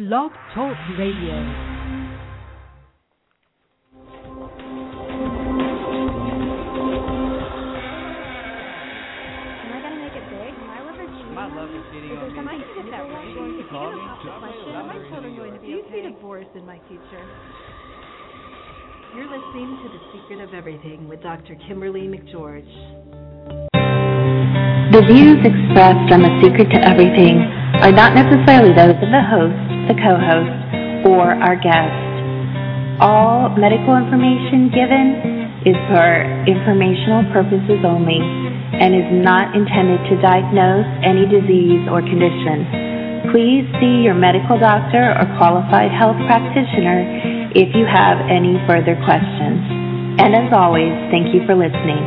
Blog Talk Radio. Am I gonna make it big? My liver cheese. Is getting on Am I me. gonna get that right? Going to Call me. question. Are my children going to be you see okay? divorce in my future? You're listening to The Secret of Everything with Dr. Kimberly McGeorge. The views expressed on The Secret to Everything are not necessarily those of the host, the co-host, or our guest. All medical information given is for informational purposes only and is not intended to diagnose any disease or condition. Please see your medical doctor or qualified health practitioner if you have any further questions. And as always, thank you for listening.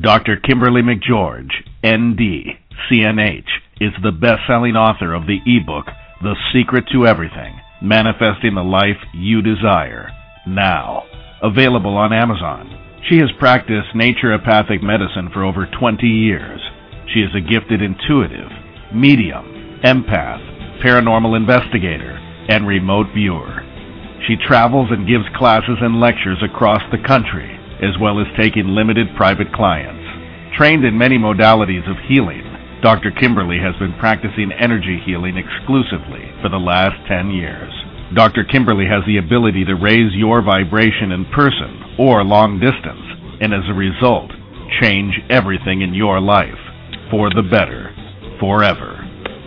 Dr. Kimberly McGeorge, ND, CNH, is the best selling author of the ebook, The Secret to Everything Manifesting the Life You Desire. Now, available on Amazon. She has practiced naturopathic medicine for over 20 years. She is a gifted intuitive, medium, empath, paranormal investigator, and remote viewer. She travels and gives classes and lectures across the country, as well as taking limited private clients. Trained in many modalities of healing, Dr. Kimberly has been practicing energy healing exclusively for the last 10 years. Dr. Kimberly has the ability to raise your vibration in person or long distance, and as a result, change everything in your life for the better, forever.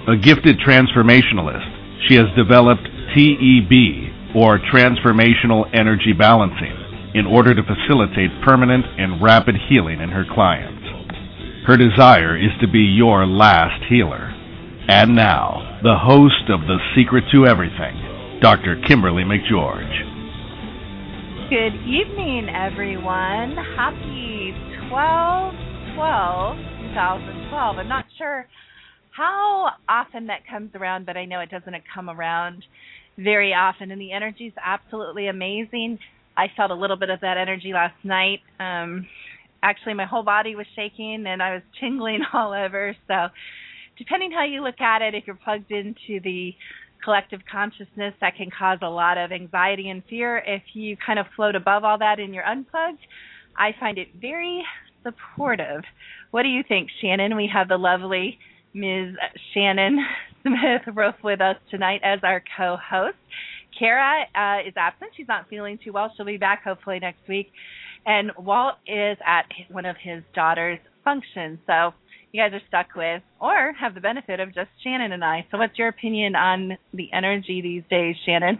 A gifted transformationalist, she has developed TEB, or Transformational Energy Balancing, in order to facilitate permanent and rapid healing in her clients. Her desire is to be your last healer. And now, the host of The Secret to Everything, Dr. Kimberly McGeorge. Good evening, everyone. Happy 12 12 2012. I'm not sure how often that comes around, but I know it doesn't come around very often. And the energy is absolutely amazing. I felt a little bit of that energy last night. Um, actually, my whole body was shaking and I was tingling all over. So, depending how you look at it, if you're plugged into the collective consciousness, that can cause a lot of anxiety and fear. If you kind of float above all that and you're unplugged, I find it very supportive. What do you think, Shannon? We have the lovely Ms. Shannon Smith Roof with us tonight as our co host. Cara uh, is absent. She's not feeling too well. She'll be back hopefully next week. And Walt is at one of his daughter's functions. So you guys are stuck with, or have the benefit of just Shannon and I. So, what's your opinion on the energy these days, Shannon?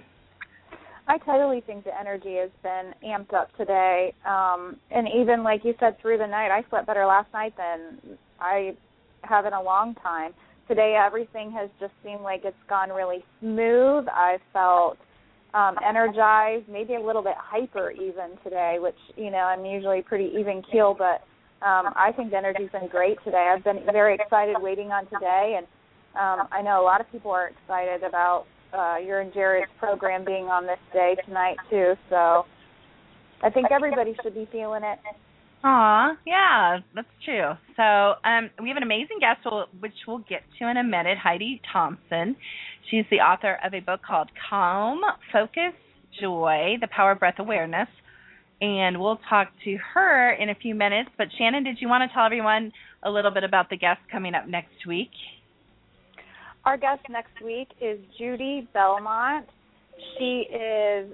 I totally think the energy has been amped up today. Um, and even like you said, through the night, I slept better last night than I have in a long time. Today, everything has just seemed like it's gone really smooth. I felt um, energized, maybe a little bit hyper even today, which you know I'm usually pretty even keel, but um, I think the energy's been great today. I've been very excited waiting on today, and um, I know a lot of people are excited about uh, your and Jared's program being on this day tonight too. So I think everybody should be feeling it. Aw, yeah, that's true. So um, we have an amazing guest, which we'll get to in a minute, Heidi Thompson. She's the author of a book called Calm, Focus, Joy, The Power of Breath Awareness. And we'll talk to her in a few minutes. But Shannon, did you want to tell everyone a little bit about the guest coming up next week? Our guest next week is Judy Belmont. She is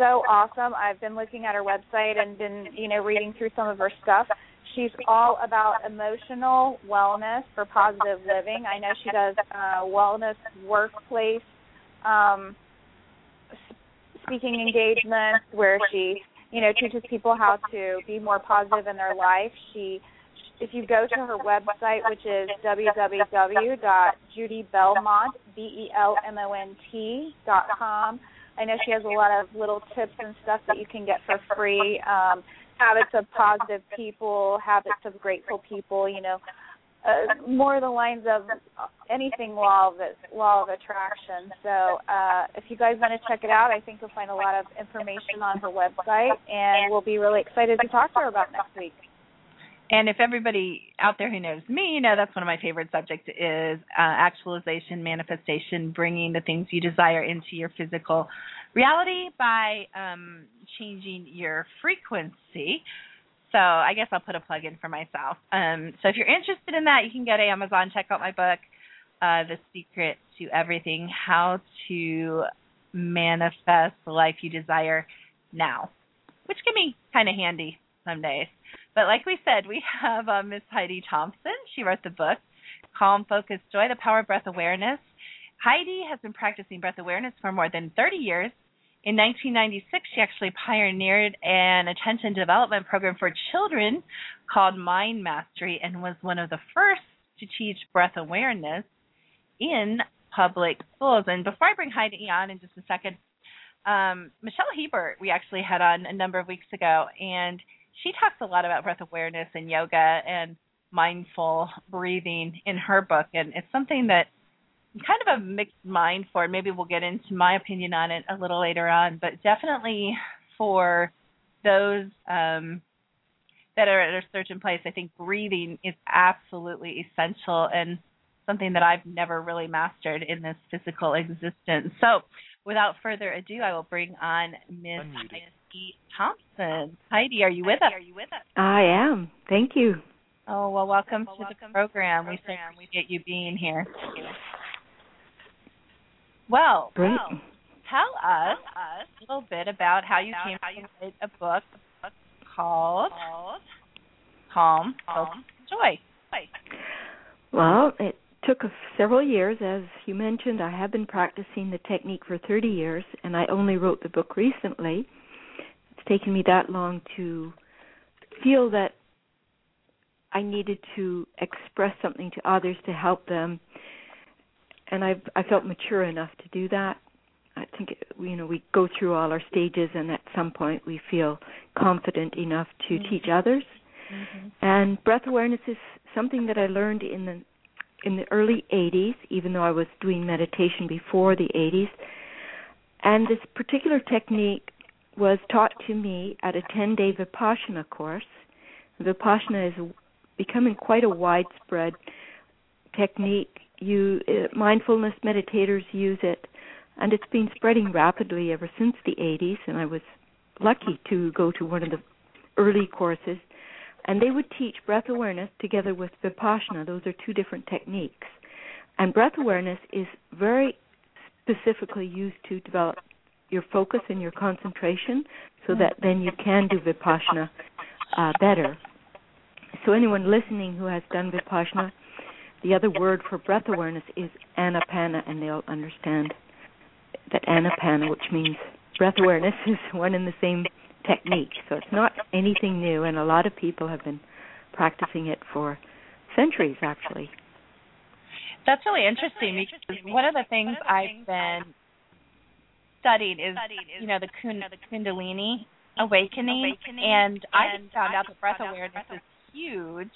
so awesome. I've been looking at her website and been, you know, reading through some of her stuff. She's all about emotional wellness for positive living. I know she does uh, wellness workplace um, speaking engagements where she, you know, teaches people how to be more positive in their life. She if you go to her website, which is www.judybelmont, B-E-L-M-O-N-T dot com, I know she has a lot of little tips and stuff that you can get for free. Um, habits of positive people, habits of grateful people, you know, uh, more the lines of anything law of law of attraction. So uh, if you guys want to check it out, I think you'll find a lot of information on her website, and we'll be really excited to talk to her about next week. And if everybody out there who knows me, you know that's one of my favorite subjects is uh, actualization, manifestation, bringing the things you desire into your physical reality by um, changing your frequency. So I guess I'll put a plug in for myself. Um, so if you're interested in that, you can go to Amazon, check out my book, uh, The Secret to Everything: How to Manifest the Life You Desire Now, which can be kind of handy some days. But like we said, we have uh, Miss Heidi Thompson. She wrote the book, Calm, Focus, Joy: The Power of Breath Awareness. Heidi has been practicing breath awareness for more than 30 years. In 1996, she actually pioneered an attention development program for children called Mind Mastery and was one of the first to teach breath awareness in public schools. And before I bring Heidi on in just a second, um, Michelle Hebert, we actually had on a number of weeks ago, and she talks a lot about breath awareness and yoga and mindful breathing in her book. And it's something that kind of a mixed mind for. Maybe we'll get into my opinion on it a little later on, but definitely for those um, that are at a certain place, I think breathing is absolutely essential and something that I've never really mastered in this physical existence. So, without further ado, I will bring on Miss Heidi Thompson. Heidi, are you with us? Are you with us? I am. Thank you. Oh well, welcome well, to welcome the program. We so appreciate you being here. Well, Great. well, tell us a little bit about how you came how you to write a book called Calm, Calm, Joy. Well, it took several years. As you mentioned, I have been practicing the technique for 30 years, and I only wrote the book recently. It's taken me that long to feel that I needed to express something to others to help them, and I've I felt mature enough to do that. I think you know we go through all our stages, and at some point we feel confident enough to mm-hmm. teach others. Mm-hmm. And breath awareness is something that I learned in the in the early 80s, even though I was doing meditation before the 80s. And this particular technique was taught to me at a 10 day Vipassana course. Vipassana is becoming quite a widespread technique. You uh, mindfulness meditators use it, and it's been spreading rapidly ever since the 80s. And I was lucky to go to one of the early courses and they would teach breath awareness together with vipassana. Those are two different techniques. And breath awareness is very specifically used to develop your focus and your concentration so that then you can do vipassana uh, better. So, anyone listening who has done vipassana, the other word for breath awareness is anapana, and they'll understand that anapana, which means breath awareness, is one and the same technique. So it's not anything new, and a lot of people have been practicing it for centuries, actually. That's really interesting because one of the things I've been studying is, you know, the Kundalini awakening, and I found out that breath awareness is huge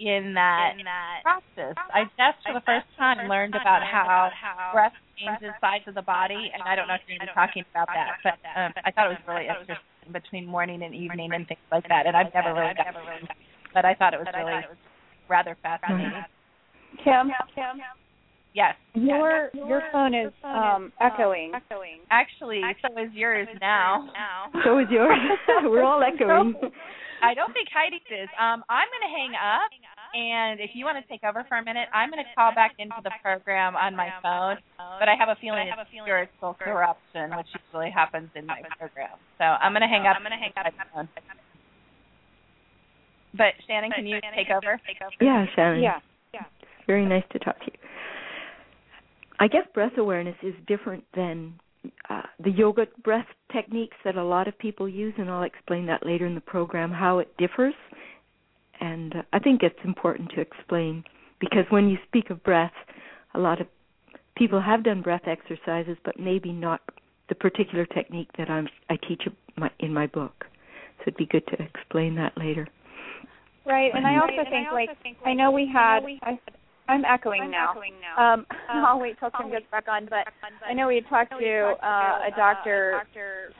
in that, in that practice. I just for the first time learned about how breath changes sides of the body, and I don't know if you're going to be talking about that, but um, I thought it was really interesting between morning and evening and things like that. And I've never really done it, but I thought it was really rather fascinating. Kim, Kim. Yes. Your your phone is um echoing. Actually, so is yours now. now. So is yours. We're all echoing. I don't think Heidi's is. Um, I'm going to hang up, and if you want to take over for a minute, I'm going to call back into the program on my phone. But I have a feeling it's spiritual corruption, which usually happens in my program. So I'm going to hang up. I'm going to hang up. But Shannon, can you take over? Yeah, Shannon. Yeah. Yeah. Very nice to talk to you. I guess breath awareness is different than uh, the yoga breath techniques that a lot of people use, and I'll explain that later in the program how it differs. And uh, I think it's important to explain because when you speak of breath, a lot of people have done breath exercises, but maybe not the particular technique that I'm, I teach in my book. So it'd be good to explain that later. Right, and I also, think, I also like, think like I know we had I, I'm echoing I'm now. Echoing now. Um, I'll wait till Kim gets back on. But I know we had talked to uh, a doctor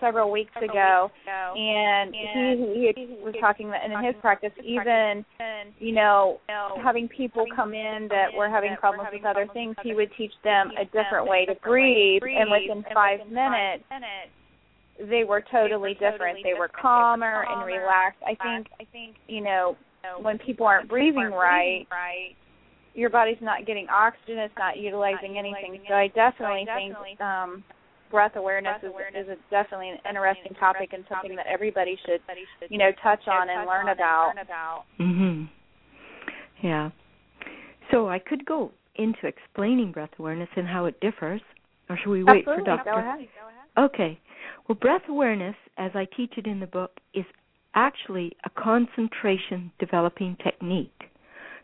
several weeks ago, and he he was talking that in his practice, even you know having people come in that were having problems with other things, he would teach them a different way to breathe, and within five minutes they were totally different. They were calmer and relaxed. I think I think you know when people aren't breathing right, your body's not getting oxygen, it's not utilizing anything. So I definitely think um breath awareness is is a, definitely an interesting topic and something that everybody should you know touch on and learn about. Mhm. Yeah. So I could go into explaining breath awareness and how it differs, or should we wait Absolutely. for Dr. Go ahead. Okay. Well, breath awareness, as I teach it in the book, is actually a concentration developing technique.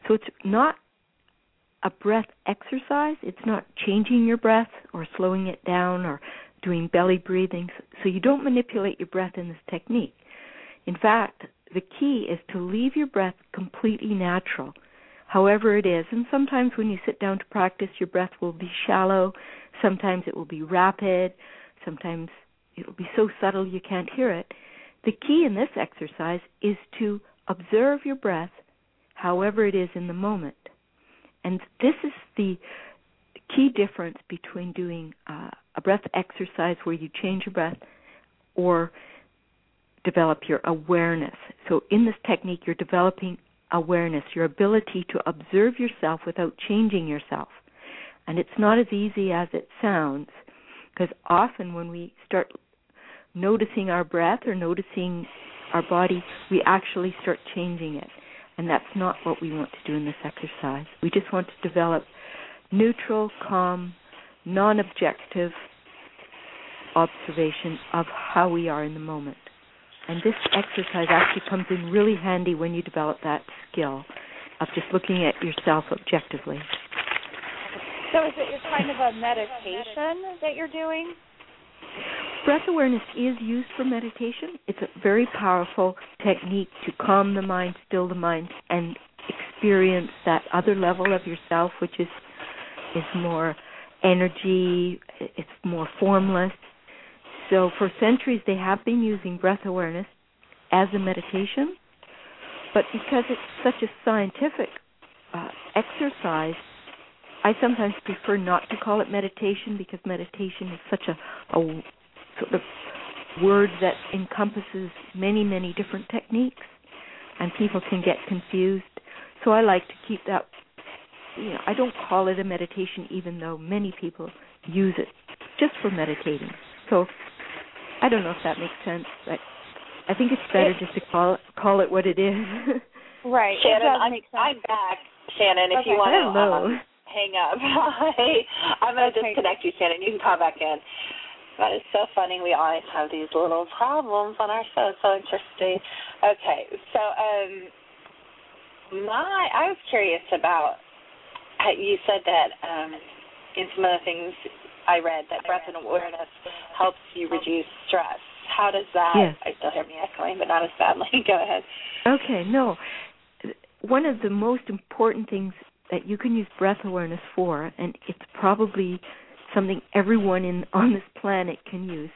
So it's not a breath exercise. It's not changing your breath or slowing it down or doing belly breathing. So you don't manipulate your breath in this technique. In fact, the key is to leave your breath completely natural, however it is. And sometimes when you sit down to practice, your breath will be shallow. Sometimes it will be rapid. Sometimes it will be so subtle you can't hear it. The key in this exercise is to observe your breath however it is in the moment. And this is the key difference between doing uh, a breath exercise where you change your breath or develop your awareness. So, in this technique, you're developing awareness, your ability to observe yourself without changing yourself. And it's not as easy as it sounds, because often when we start noticing our breath or noticing our body, we actually start changing it. And that's not what we want to do in this exercise. We just want to develop neutral, calm, non objective observation of how we are in the moment. And this exercise actually comes in really handy when you develop that skill of just looking at yourself objectively. So is it kind of a meditation that you're doing? Breath awareness is used for meditation. It's a very powerful technique to calm the mind, still the mind, and experience that other level of yourself, which is is more energy. It's more formless. So for centuries, they have been using breath awareness as a meditation, but because it's such a scientific uh, exercise, I sometimes prefer not to call it meditation because meditation is such a, a sort of word that encompasses many, many different techniques, and people can get confused. So I like to keep that. You know, I don't call it a meditation, even though many people use it just for meditating. So I don't know if that makes sense, but I think it's better just to call it, call it what it is. right. Shannon, I'm, I'm back. Shannon, if okay. you want to Hello. um, hang up, I'm going to Okay. disconnect you, Shannon. You can call back in. That is so funny. We always have these little problems on our show. So interesting. Okay, so um, my I was curious about. uh, You said that um, in some of the things I read that breath and awareness helps you reduce stress. How does that? Yes. I still hear me echoing, but not as badly. Go ahead. Okay, no. One of the most important things that you can use breath awareness for, and it's probably something everyone in on this planet can use,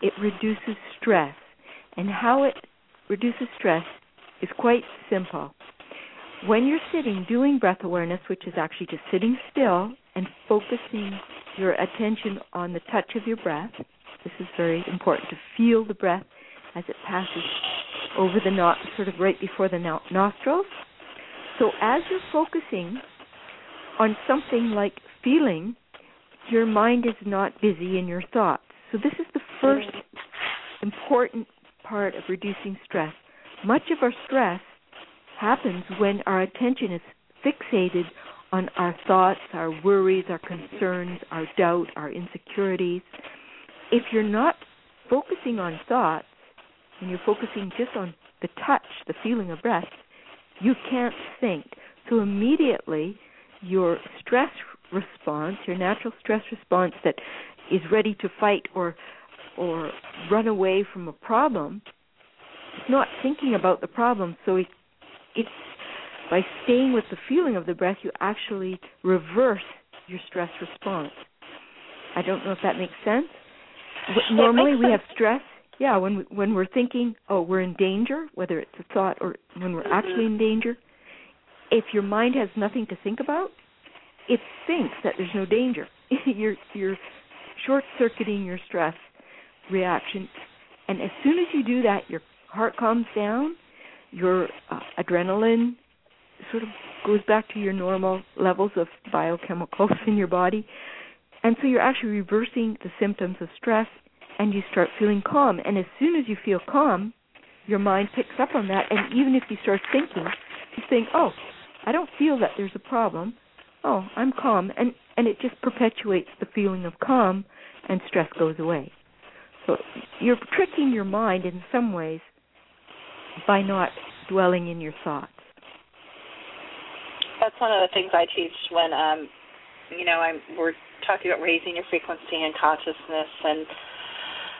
it reduces stress. And how it reduces stress is quite simple. When you're sitting doing breath awareness, which is actually just sitting still and focusing your attention on the touch of your breath, this is very important to feel the breath as it passes over the no- sort of right before the no- nostrils. So as you're focusing on something like feeling, your mind is not busy in your thoughts. So this is the first important part of reducing stress. Much of our stress happens when our attention is fixated on our thoughts, our worries, our concerns, our doubt, our insecurities. If you're not focusing on thoughts and you're focusing just on the touch, the feeling of breath, you can't think. So immediately your stress response, your natural stress response that is ready to fight or or run away from a problem, is not thinking about the problem. So it, it's by staying with the feeling of the breath, you actually reverse your stress response. I don't know if that makes sense. Normally, we have stress. Yeah, when we, when we're thinking, oh, we're in danger, whether it's a thought or when we're actually in danger. If your mind has nothing to think about, it thinks that there's no danger. you're you're short-circuiting your stress reaction, and as soon as you do that, your heart calms down, your uh, adrenaline sort of goes back to your normal levels of biochemicals in your body. And so you're actually reversing the symptoms of stress and you start feeling calm. And as soon as you feel calm, your mind picks up on that. And even if you start thinking, you think, oh, I don't feel that there's a problem. Oh, I'm calm. And, and it just perpetuates the feeling of calm and stress goes away. So you're tricking your mind in some ways by not dwelling in your thoughts that's one of the things I teach when um you know I'm we're talking about raising your frequency and consciousness and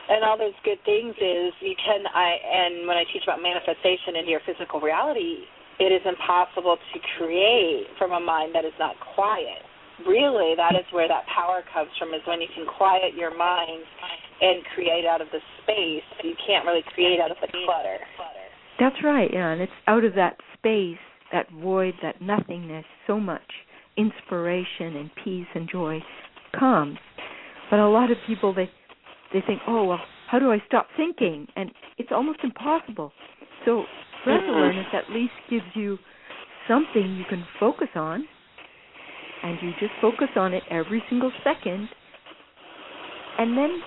and all those good things is you can I and when I teach about manifestation into your physical reality, it is impossible to create from a mind that is not quiet. Really, that is where that power comes from is when you can quiet your mind and create out of the space. You can't really create out of the clutter. That's right, yeah, and it's out of that space that void, that nothingness, so much inspiration and peace and joy comes. But a lot of people they they think, oh well, how do I stop thinking? And it's almost impossible. So breath awareness at least gives you something you can focus on, and you just focus on it every single second, and then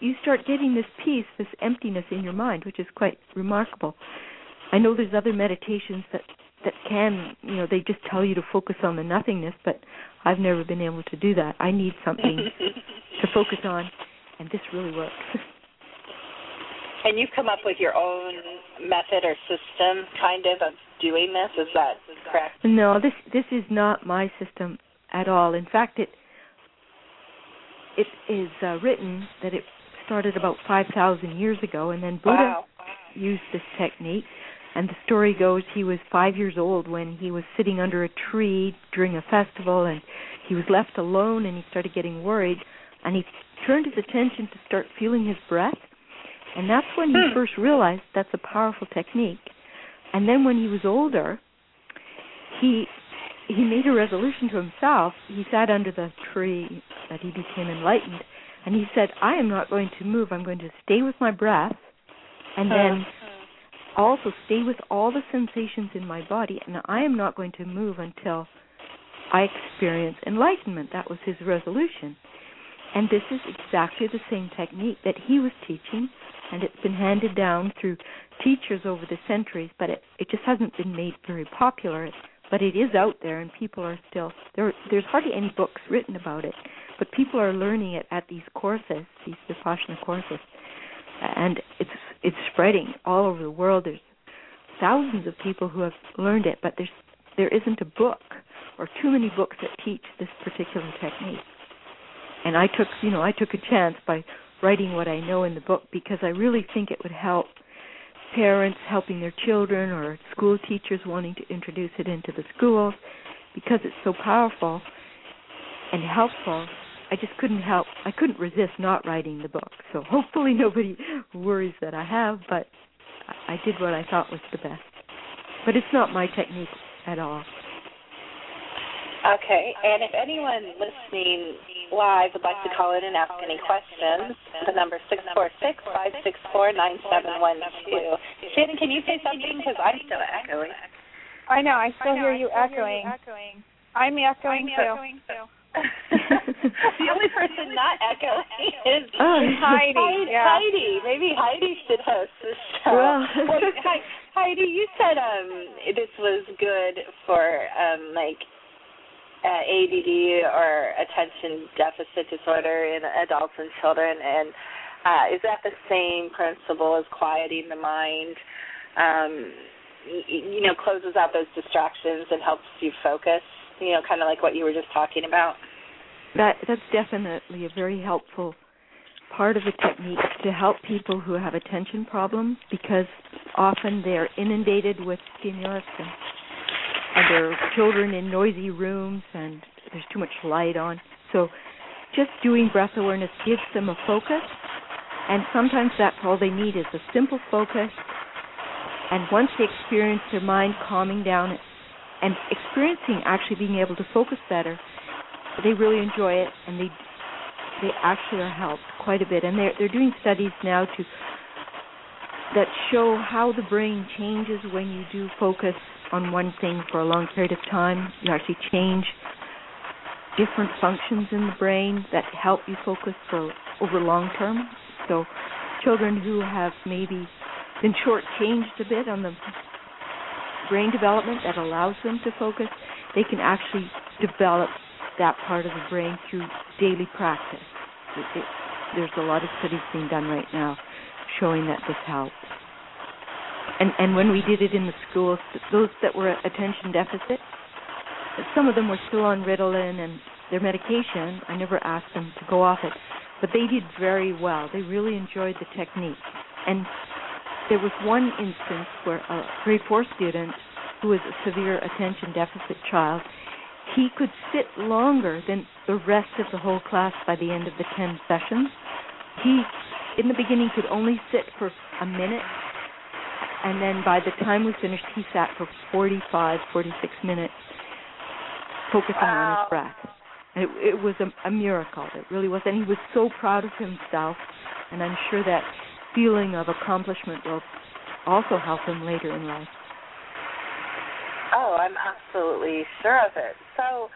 you start getting this peace, this emptiness in your mind, which is quite remarkable. I know there's other meditations that that can you know they just tell you to focus on the nothingness but i've never been able to do that. I need something to focus on and this really works and you've come up with your own method or system kind of of doing this? Is that correct? No this this is not my system at all. In fact it it is uh, written that it started about 5000 years ago and then buddha wow. used this technique and the story goes he was five years old when he was sitting under a tree during a festival and he was left alone and he started getting worried and he turned his attention to start feeling his breath and that's when he hmm. first realized that's a powerful technique and then when he was older he he made a resolution to himself he sat under the tree that he became enlightened and he said i am not going to move i'm going to stay with my breath and then also stay with all the sensations in my body, and I am not going to move until I experience enlightenment. That was his resolution. And this is exactly the same technique that he was teaching, and it's been handed down through teachers over the centuries, but it, it just hasn't been made very popular. But it is out there, and people are still there. There's hardly any books written about it, but people are learning it at these courses, these Vipassana courses and it's it's spreading all over the world. There's thousands of people who have learned it, but there's there isn't a book or too many books that teach this particular technique. And I took, you know, I took a chance by writing what I know in the book because I really think it would help parents helping their children or school teachers wanting to introduce it into the schools because it's so powerful and helpful I just couldn't help. I couldn't resist not writing the book. So hopefully nobody worries that I have, but I did what I thought was the best. But it's not my technique at all. Okay, and if anyone listening live would like to call in and ask any questions, the number six four six five six four nine seven one two. Shannon, can you say something because I'm still echoing? I know. I still hear you echoing. I'm echoing too. the only person not echoing is, oh, Heidi. Heidi, yeah. Heidi. Maybe Heidi should host this show. Well. Wait, Heidi, you said um this was good for um like uh, ADD or attention deficit disorder in adults and children, and uh, is that the same principle as quieting the mind? Um, you know, closes out those distractions and helps you focus you know, kind of like what you were just talking about. That that's definitely a very helpful part of the technique to help people who have attention problems because often they're inundated with stimulus and and there are children in noisy rooms and there's too much light on. So just doing breath awareness gives them a focus and sometimes that's all they need is a simple focus and once they experience their mind calming down and experiencing actually being able to focus better, they really enjoy it and they they actually are helped quite a bit. And they're they're doing studies now to that show how the brain changes when you do focus on one thing for a long period of time. You actually change different functions in the brain that help you focus for over long term. So children who have maybe been shortchanged a bit on the brain development that allows them to focus, they can actually develop that part of the brain through daily practice. It, it, there's a lot of studies being done right now showing that this helps. And and when we did it in the schools, those that were attention deficit, some of them were still on Ritalin and their medication. I never asked them to go off it, but they did very well. They really enjoyed the technique. And there was one instance where a grade four student who was a severe attention deficit child, he could sit longer than the rest of the whole class by the end of the 10 sessions. He, in the beginning, could only sit for a minute, and then by the time we finished, he sat for 45, 46 minutes, focusing wow. on his breath. And it, it was a, a miracle. It really was. And he was so proud of himself, and I'm sure that feeling of accomplishment will also help him later in life. Oh, I'm absolutely sure of it. So,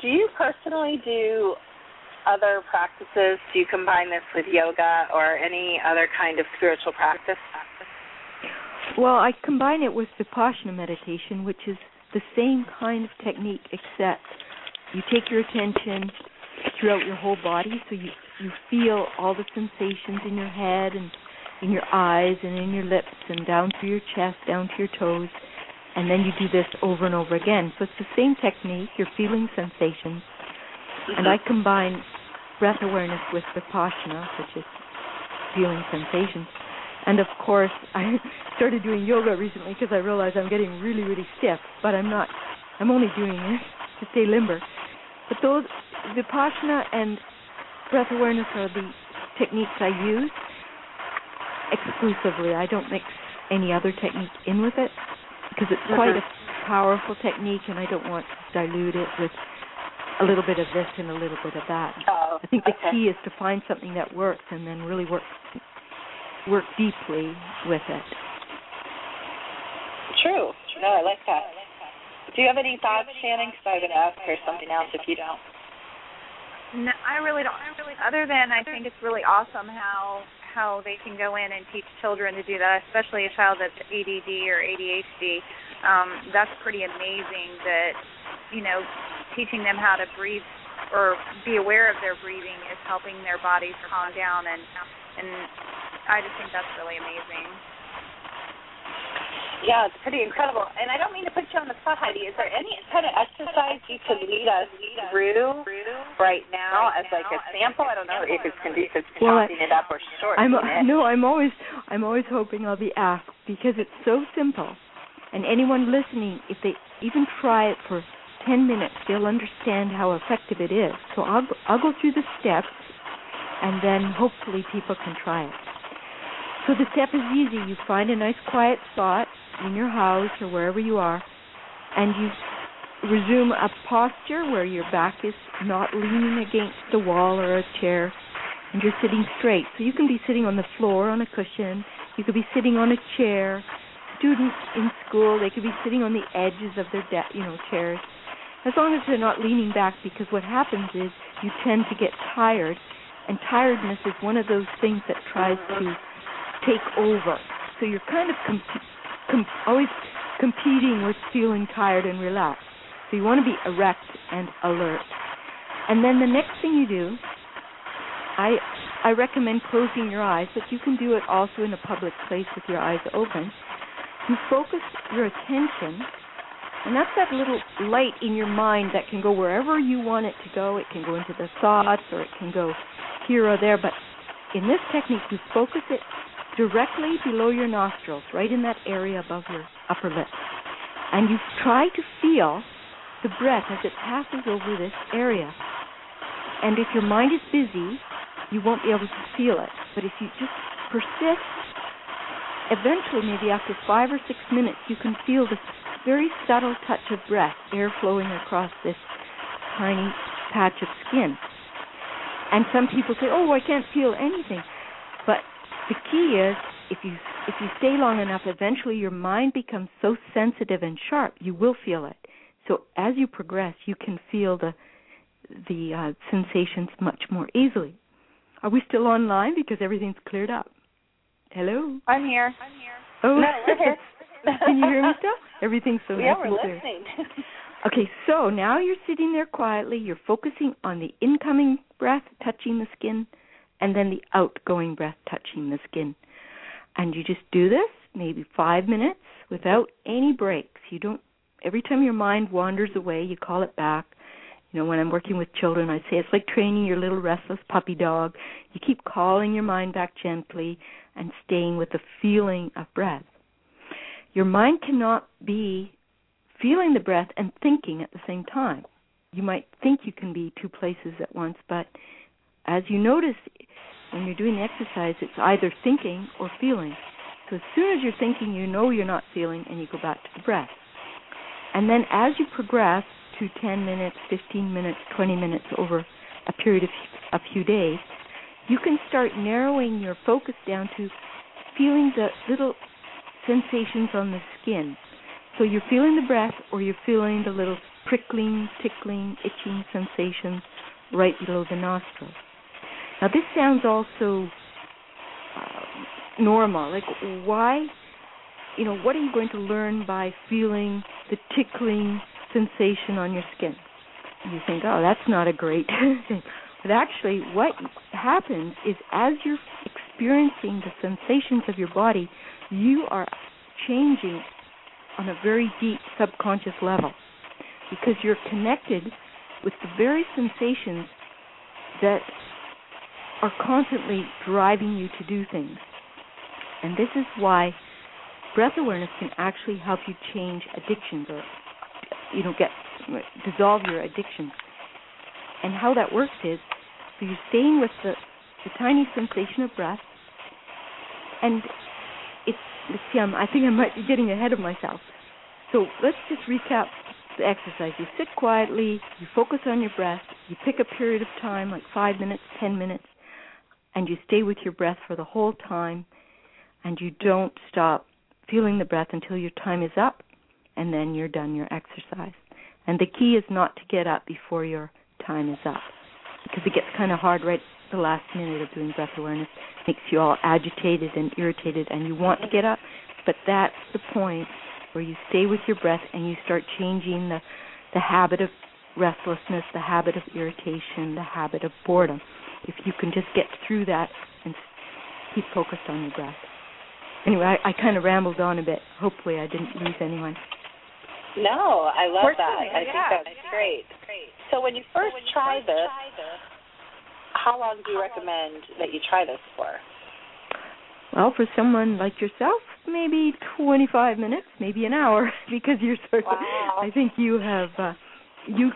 do you personally do other practices? Do you combine this with yoga or any other kind of spiritual practice? Well, I combine it with Vipassana meditation, which is the same kind of technique, except you take your attention throughout your whole body, so you you feel all the sensations in your head and in your eyes and in your lips and down through your chest, down to your toes, and then you do this over and over again. So it's the same technique. You're feeling sensations, and I combine breath awareness with vipassana, which is feeling sensations. And of course, I started doing yoga recently because I realized I'm getting really, really stiff. But I'm not. I'm only doing this to stay limber. But those vipassana and breath awareness are the techniques I use exclusively. I don't mix any other technique in with it because it's uh-huh. quite a powerful technique, and I don't want to dilute it with a little bit of this and a little bit of that. Oh, I think the okay. key is to find something that works and then really work work deeply with it. True. No, I like that. Do you have any thoughts, Shannon? Because I was going to ask her something else if you don't. No, I really don't. I really. Other than I think it's really awesome how how they can go in and teach children to do that, especially a child that's ADD or ADHD. Um, that's pretty amazing that you know teaching them how to breathe or be aware of their breathing is helping their bodies calm down and and I just think that's really amazing. Yeah, it's pretty incredible. And I don't mean to put you on the spot, Heidi. Is there any kind of exercise you could lead us through right now as like a sample? I don't know if it's conducive to well, chopping it up or shortening I'm, it. No, I'm always I'm always hoping I'll be asked because it's so simple. And anyone listening, if they even try it for 10 minutes, they'll understand how effective it is. So I'll I'll go through the steps, and then hopefully people can try it. So the step is easy. You find a nice quiet spot in your house or wherever you are, and you resume a posture where your back is not leaning against the wall or a chair, and you're sitting straight. So you can be sitting on the floor on a cushion, you could be sitting on a chair. Students in school, they could be sitting on the edges of their de- you know chairs, as long as they're not leaning back. Because what happens is you tend to get tired, and tiredness is one of those things that tries to take over. So you're kind of always competing with feeling tired and relaxed. So you want to be erect and alert. And then the next thing you do, I I recommend closing your eyes, but you can do it also in a public place with your eyes open. You focus your attention, and that's that little light in your mind that can go wherever you want it to go. It can go into the thoughts, or it can go here or there. But in this technique, you focus it directly below your nostrils, right in that area above your upper lip. and you try to feel the breath as it passes over this area. And if your mind is busy, you won't be able to feel it. But if you just persist, eventually, maybe after five or six minutes, you can feel this very subtle touch of breath, air flowing across this tiny patch of skin. And some people say, "Oh, I can't feel anything," the key is if you if you stay long enough, eventually your mind becomes so sensitive and sharp, you will feel it. So as you progress, you can feel the the uh, sensations much more easily. Are we still online? Because everything's cleared up. Hello. I'm here. I'm here. Oh, no, we're here. can you hear me still? Everything's so yeah, nice we're and clear. listening. Okay, so now you're sitting there quietly. You're focusing on the incoming breath touching the skin, and then the outgoing breath touching the skin. And you just do this maybe five minutes without any breaks. You don't. Every time your mind wanders away, you call it back. You know, when I'm working with children, I say it's like training your little restless puppy dog. You keep calling your mind back gently and staying with the feeling of breath. Your mind cannot be feeling the breath and thinking at the same time. You might think you can be two places at once, but as you notice when you're doing the exercise, it's either thinking or feeling. So as soon as you're thinking, you know you're not feeling, and you go back to the breath. And then as you progress to 10 minutes, 15 minutes, 20 minutes over a period of a few days, you can start narrowing your focus down to feeling the little sensations on the skin. So you're feeling the breath or you're feeling the little prickling, tickling, itching sensations right below the nostrils. Now this sounds also uh, normal. Like why, you know, what are you going to learn by feeling the tickling sensation on your skin? You think, oh, that's not a great thing. But actually, what happens is as you're experiencing the sensations of your body, you are changing on a very deep subconscious level because you're connected with the very sensations that are constantly driving you to do things. And this is why breath awareness can actually help you change addictions or you know get dissolve your addictions. And how that works is so you're staying with the, the tiny sensation of breath and it's see I'm, I think I might be getting ahead of myself. So let's just recap the exercise. You sit quietly, you focus on your breath, you pick a period of time like 5 minutes, 10 minutes and you stay with your breath for the whole time and you don't stop feeling the breath until your time is up and then you're done your exercise. And the key is not to get up before your time is up because it gets kind of hard right the last minute of doing breath awareness. Makes you all agitated and irritated and you want to get up, but that's the point where you stay with your breath and you start changing the the habit of restlessness, the habit of irritation, the habit of boredom if you can just get through that and keep focused on your breath. Anyway, I, I kind of rambled on a bit. Hopefully, I didn't lose anyone. No, I love that. I yeah. think that's great. So when you first try this, how long do you recommend that you try this for? Well, for someone like yourself, maybe 25 minutes, maybe an hour, because you're sort of. Wow. I think you have. Uh, you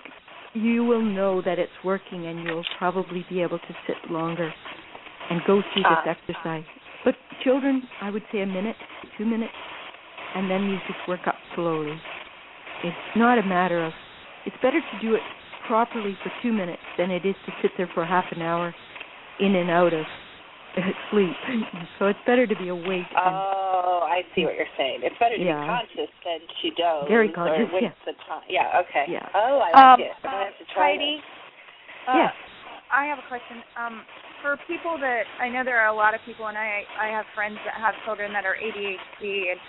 you will know that it's working, and you'll probably be able to sit longer and go through this Ah. exercise. But children, I would say a minute, two minutes, and then you just work up slowly. It's not a matter of. It's better to do it properly for two minutes than it is to sit there for half an hour, in and out of sleep. so it's better to be awake. and, Oh, I see what you're saying. It's better to Yeah. be conscious than to doze. Very conscious, Or waste yeah. the time. Yeah. Okay. Yeah. Oh, I like Um, it. I'm gonna have to try Heidi, uh, yes. I have a question. Um, for people that I know there are a lot of people, and I I have friends that have children that are ADHD and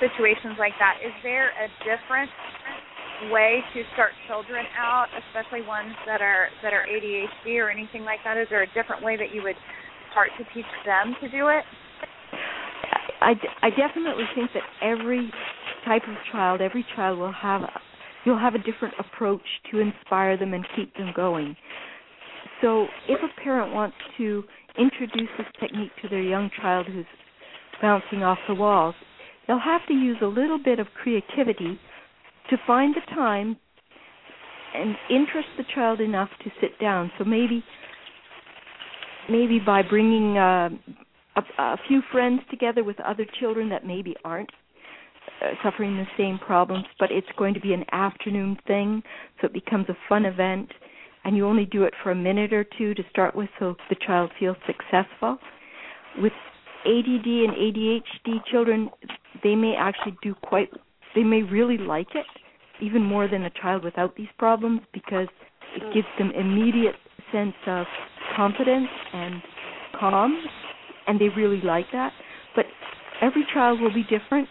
situations like that. Is there a different way to start children out, especially ones that are that are ADHD or anything like that? Is there a different way that you would start to teach them to do it? I, I definitely think that every type of child, every child will have you'll have a different approach to inspire them and keep them going. So if a parent wants to introduce this technique to their young child who's bouncing off the walls, they'll have to use a little bit of creativity to find the time and interest the child enough to sit down. So maybe maybe by bringing uh, a, a few friends together with other children that maybe aren't uh, suffering the same problems, but it's going to be an afternoon thing, so it becomes a fun event, and you only do it for a minute or two to start with, so the child feels successful. With ADD and ADHD children, they may actually do quite, they may really like it, even more than a child without these problems, because it gives them immediate sense of confidence and calm, and they really like that. But every child will be different,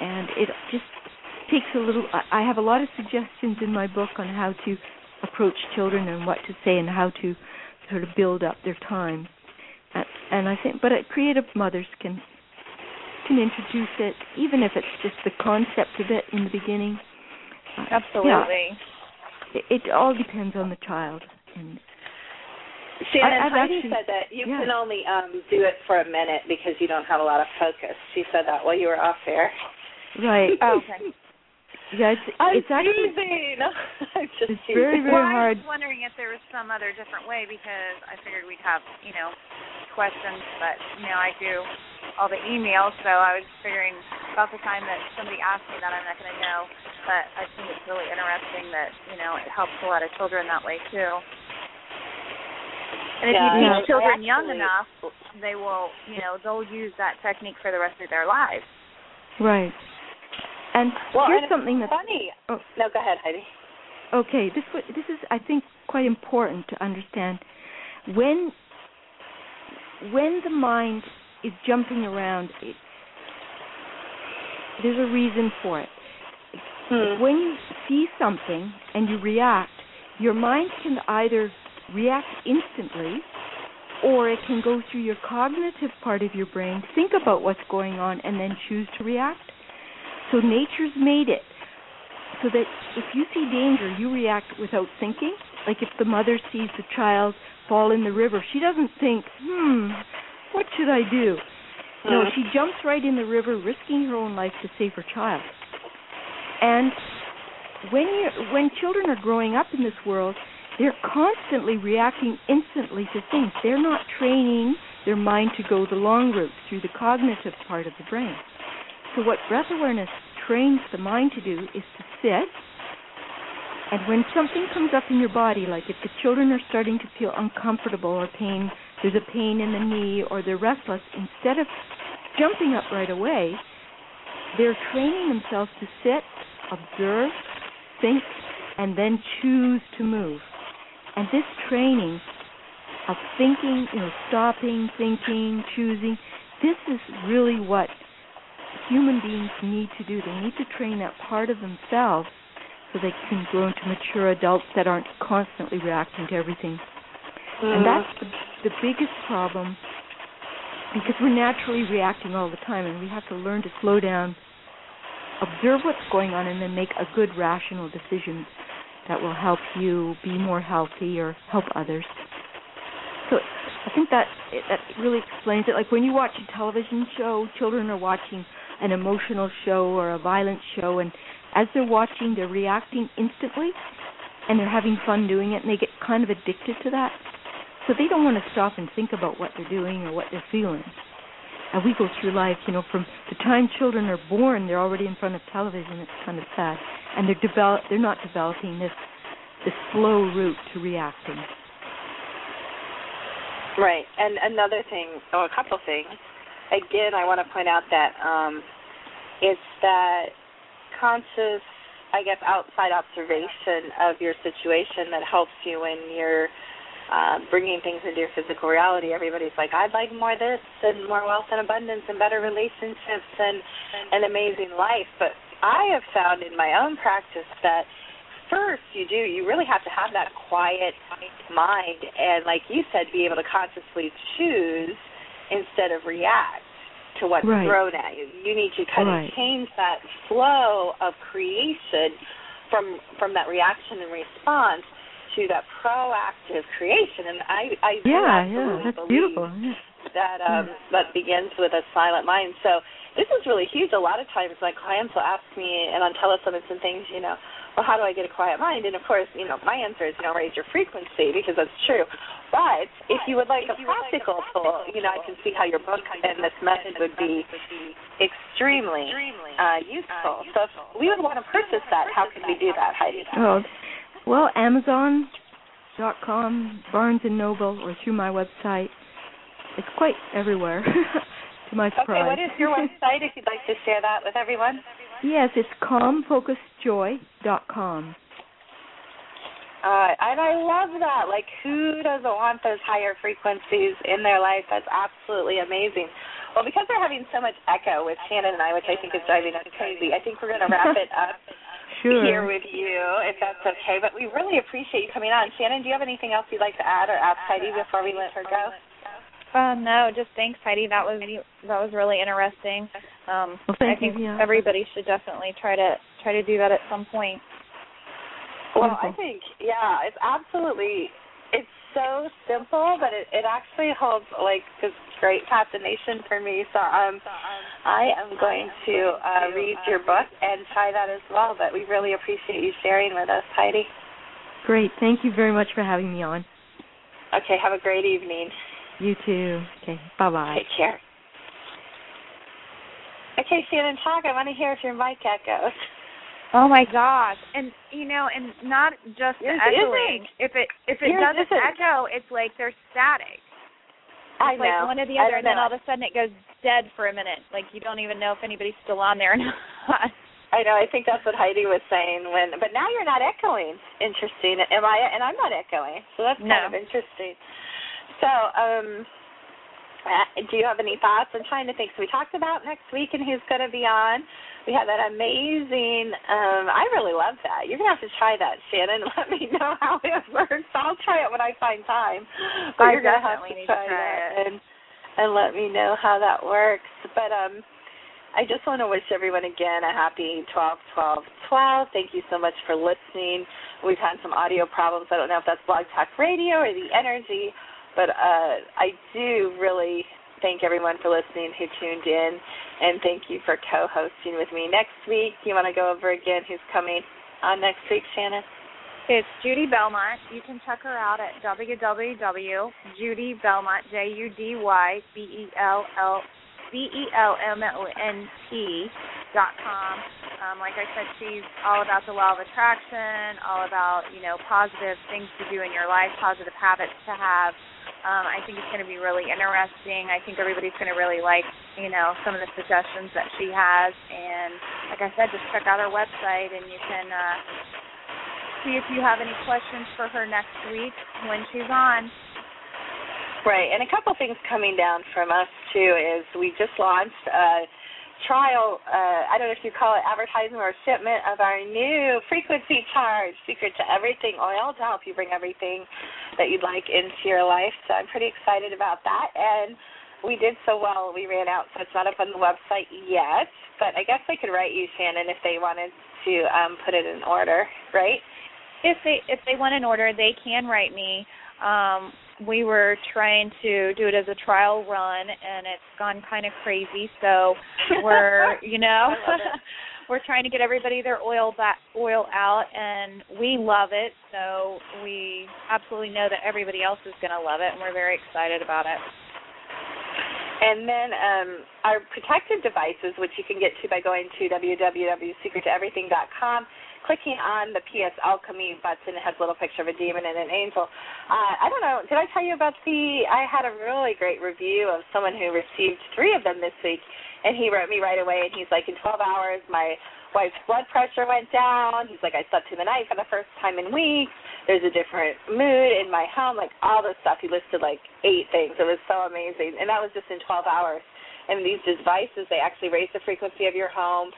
and it just takes a little. I have a lot of suggestions in my book on how to approach children and what to say and how to sort of build up their time. And I think, but creative mothers can can introduce it, even if it's just the concept of it in the beginning. Absolutely. Yeah, it, it all depends on the child and Shannon, I've Heidi actually, said that you yeah. can only um do it for a minute because you don't have a lot of focus. She said that while you were off there. Right. oh, okay. Yeah, it's, I'm it's actually I'm just it's very very well, hard. I was wondering if there was some other different way because I figured we'd have you know questions, but you know I do all the emails, so I was figuring about the time that somebody asked me that I'm not going to know. But I think it's really interesting that you know it helps a lot of children that way too. And if yeah, you teach yeah. children actually, young enough, they will, you know, they'll use that technique for the rest of their lives. Right. And well, here's and something that's funny. Oh, no, go ahead, Heidi. Okay, this this is I think quite important to understand when when the mind is jumping around. It, there's a reason for it. Hmm. When you see something and you react, your mind can either react instantly or it can go through your cognitive part of your brain, think about what's going on, and then choose to react. So nature's made it so that if you see danger, you react without thinking. Like if the mother sees the child fall in the river, she doesn't think, hmm, what should I do? No, she jumps right in the river, risking her own life to save her child. And when you when children are growing up in this world, they're constantly reacting instantly to things. They're not training their mind to go the long route through the cognitive part of the brain. So what breath awareness trains the mind to do is to sit and when something comes up in your body, like if the children are starting to feel uncomfortable or pain, there's a pain in the knee or they're restless, instead of jumping up right away, they're training themselves to sit, observe, think, and then choose to move. And this training of thinking, you know, stopping, thinking, choosing, this is really what human beings need to do. They need to train that part of themselves so they can grow into mature adults that aren't constantly reacting to everything. Mm. And that's the, the biggest problem because we're naturally reacting all the time and we have to learn to slow down, observe what's going on, and then make a good rational decision that will help you be more healthy or help others. So I think that that really explains it. Like when you watch a television show, children are watching an emotional show or a violent show, and as they're watching, they're reacting instantly, and they're having fun doing it, and they get kind of addicted to that. So they don't want to stop and think about what they're doing or what they're feeling. And we go through life, you know, from the time children are born, they're already in front of television. It's kind of sad and they're develop they're not developing this this slow route to reacting. Right, and another thing, or a couple things. Again, I want to point out that um, it's that conscious, I guess, outside observation of your situation that helps you when you're uh, bringing things into your physical reality. Everybody's like, I'd like more this and more wealth and abundance and better relationships and an amazing life. But I have found in my own practice that first you do you really have to have that quiet mind and like you said be able to consciously choose instead of react to what's right. thrown at you you need to kind right. of change that flow of creation from from that reaction and response to that proactive creation and i i yeah do yeah that's believe beautiful that um that begins with a silent mind so this is really huge. A lot of times my clients will ask me and on telesummits and some things, you know, well, how do I get a quiet mind? And of course, you know, my answer is, you know, raise your frequency because that's true. But if you would like a practical tool, you know, I can see how your book and this method would be extremely uh, useful. So if we would want to purchase that, how can we do that, Heidi? Oh, well, Amazon.com, Barnes and Noble, or through my website. It's quite everywhere. to my surprise. Okay, what is your website if you'd like to share that with everyone? Yes, it's calmfocusedjoy.com. Uh, and I love that. Like, who doesn't want those higher frequencies in their life? That's absolutely amazing. Well, because we're having so much echo with Shannon and I, which I think is driving us crazy, I think we're going to wrap it up sure. here with you, if that's okay. But we really appreciate you coming on. Shannon, do you have anything else you'd like to add or ask Heidi before we let her go? Uh, no, just thanks, Heidi. That was that was really interesting. Um, well, thank I think you, yeah. everybody should definitely try to try to do that at some point. Well, I think yeah, it's absolutely it's so simple, but it it actually holds like this great fascination for me. So um, I am going to uh, read your book and try that as well. But we really appreciate you sharing with us, Heidi. Great, thank you very much for having me on. Okay, have a great evening. You too. Okay, bye bye. Take care. Okay, Shannon, talk. I want to hear if your mic echoes. Oh my gosh! And you know, and not just Yours echoing. isn't. If it if it Yours doesn't isn't. echo, it's like there's static. It's I like know. one or the other, and then all of a sudden it goes dead for a minute. Like you don't even know if anybody's still on there or not. I know. I think that's what Heidi was saying. When, but now you're not echoing. Interesting. Am I? And I'm not echoing. So that's kind No. of interesting. So, um, uh, do you have any thoughts? I'm trying to think. So we talked about next week and who's going to be on. We had that amazing. Um, I really love that. You're gonna have to try that, Shannon. Let me know how it works. I'll try it when I find time. But I you're gonna have to need to try, try that it. and and let me know how that works. But um, I just want to wish everyone again a happy 12 12 12. Thank you so much for listening. We've had some audio problems. I don't know if that's Blog Talk Radio or the energy, but uh, I do really thank everyone for listening who tuned in, and thank you for co-hosting with me next week. You want to go over again who's coming on next week, Shannon? It's Judy Belmont. You can check her out at www.judybelmont, J U D Y B E L L B E L M O N T dot com. Um, like I said, she's all about the law of attraction, all about you know positive things to do in your life, positive habits to have. Um, I think it's going to be really interesting. I think everybody's going to really like you know some of the suggestions that she has. And like I said, just check out our website, and you can uh, see if you have any questions for her next week when she's on. Right, and a couple things coming down from us too is we just launched a trial. Uh, I don't know if you call it advertisement or shipment of our new frequency charge, secret to everything oil to help you bring everything that you'd like into your life. So I'm pretty excited about that, and we did so well we ran out, so it's not up on the website yet. But I guess they could write you, Shannon, if they wanted to um, put it in order, right? If they if they want an order, they can write me. Um, we were trying to do it as a trial run, and it's gone kind of crazy. So we're you know I love it. we're trying to get everybody their oil back oil out, and we love it. So we absolutely know that everybody else is going to love it, and we're very excited about it. And then um, our protective devices, which you can get to by going to www.secrettoeverything.com, clicking on the PS Alchemy button. It has a little picture of a demon and an angel. Uh, I don't know. Did I tell you about the? I had a really great review of someone who received three of them this week, and he wrote me right away, and he's like, in 12 hours, my wife's blood pressure went down. He's like, I slept through the night for the first time in weeks. There's a different mood in my home, like all this stuff. He listed like eight things. It was so amazing, and that was just in 12 hours. And these devices, they actually raise the frequency of your home,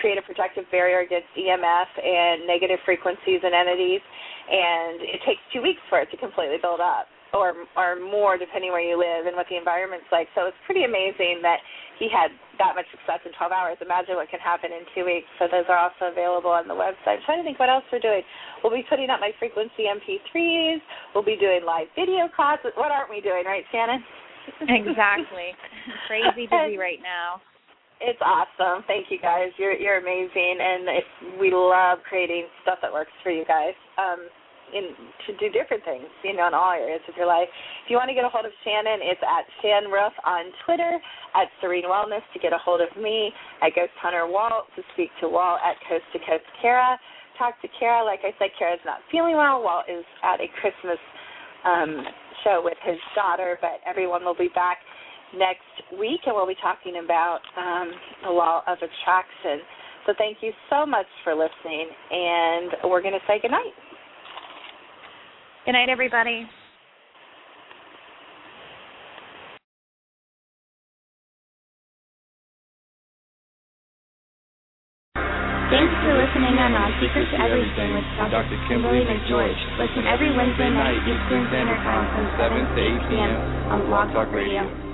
create a protective barrier against EMF and negative frequencies and entities, and it takes two weeks for it to completely build up, or or more depending where you live and what the environment's like. So it's pretty amazing that he had that much success in 12 hours. Imagine what can happen in two weeks. So those are also available on the website. I'm trying to think what else we're doing. We'll be putting up my frequency MP3s. We'll be doing live video classes. What aren't we doing, right, Shannon? Exactly. Crazy busy right now. It's awesome. Thank you guys. You're you're amazing, and it, we love creating stuff that works for you guys. Um, in to do different things, you know, in all areas of your life. If you want to get a hold of Shannon, it's at Shan Ruff on Twitter, at Serene Wellness to get a hold of me, at Ghost Hunter Walt to speak to Walt at Coast to Coast Cara. Talk to Cara. Like I said, Cara's not feeling well. Walt is at a Christmas um, show with his daughter, but everyone will be back next week, and we'll be talking about um, the law of attraction. So thank you so much for listening, and we're going to say good night. Good night, everybody. Thanks for listening on On Secret to Everything with Dr. Kimberly McGeorge. Listen every Wednesday night Eastern Standard Time from 7 to 8 p.m. on Blog Talk Radio.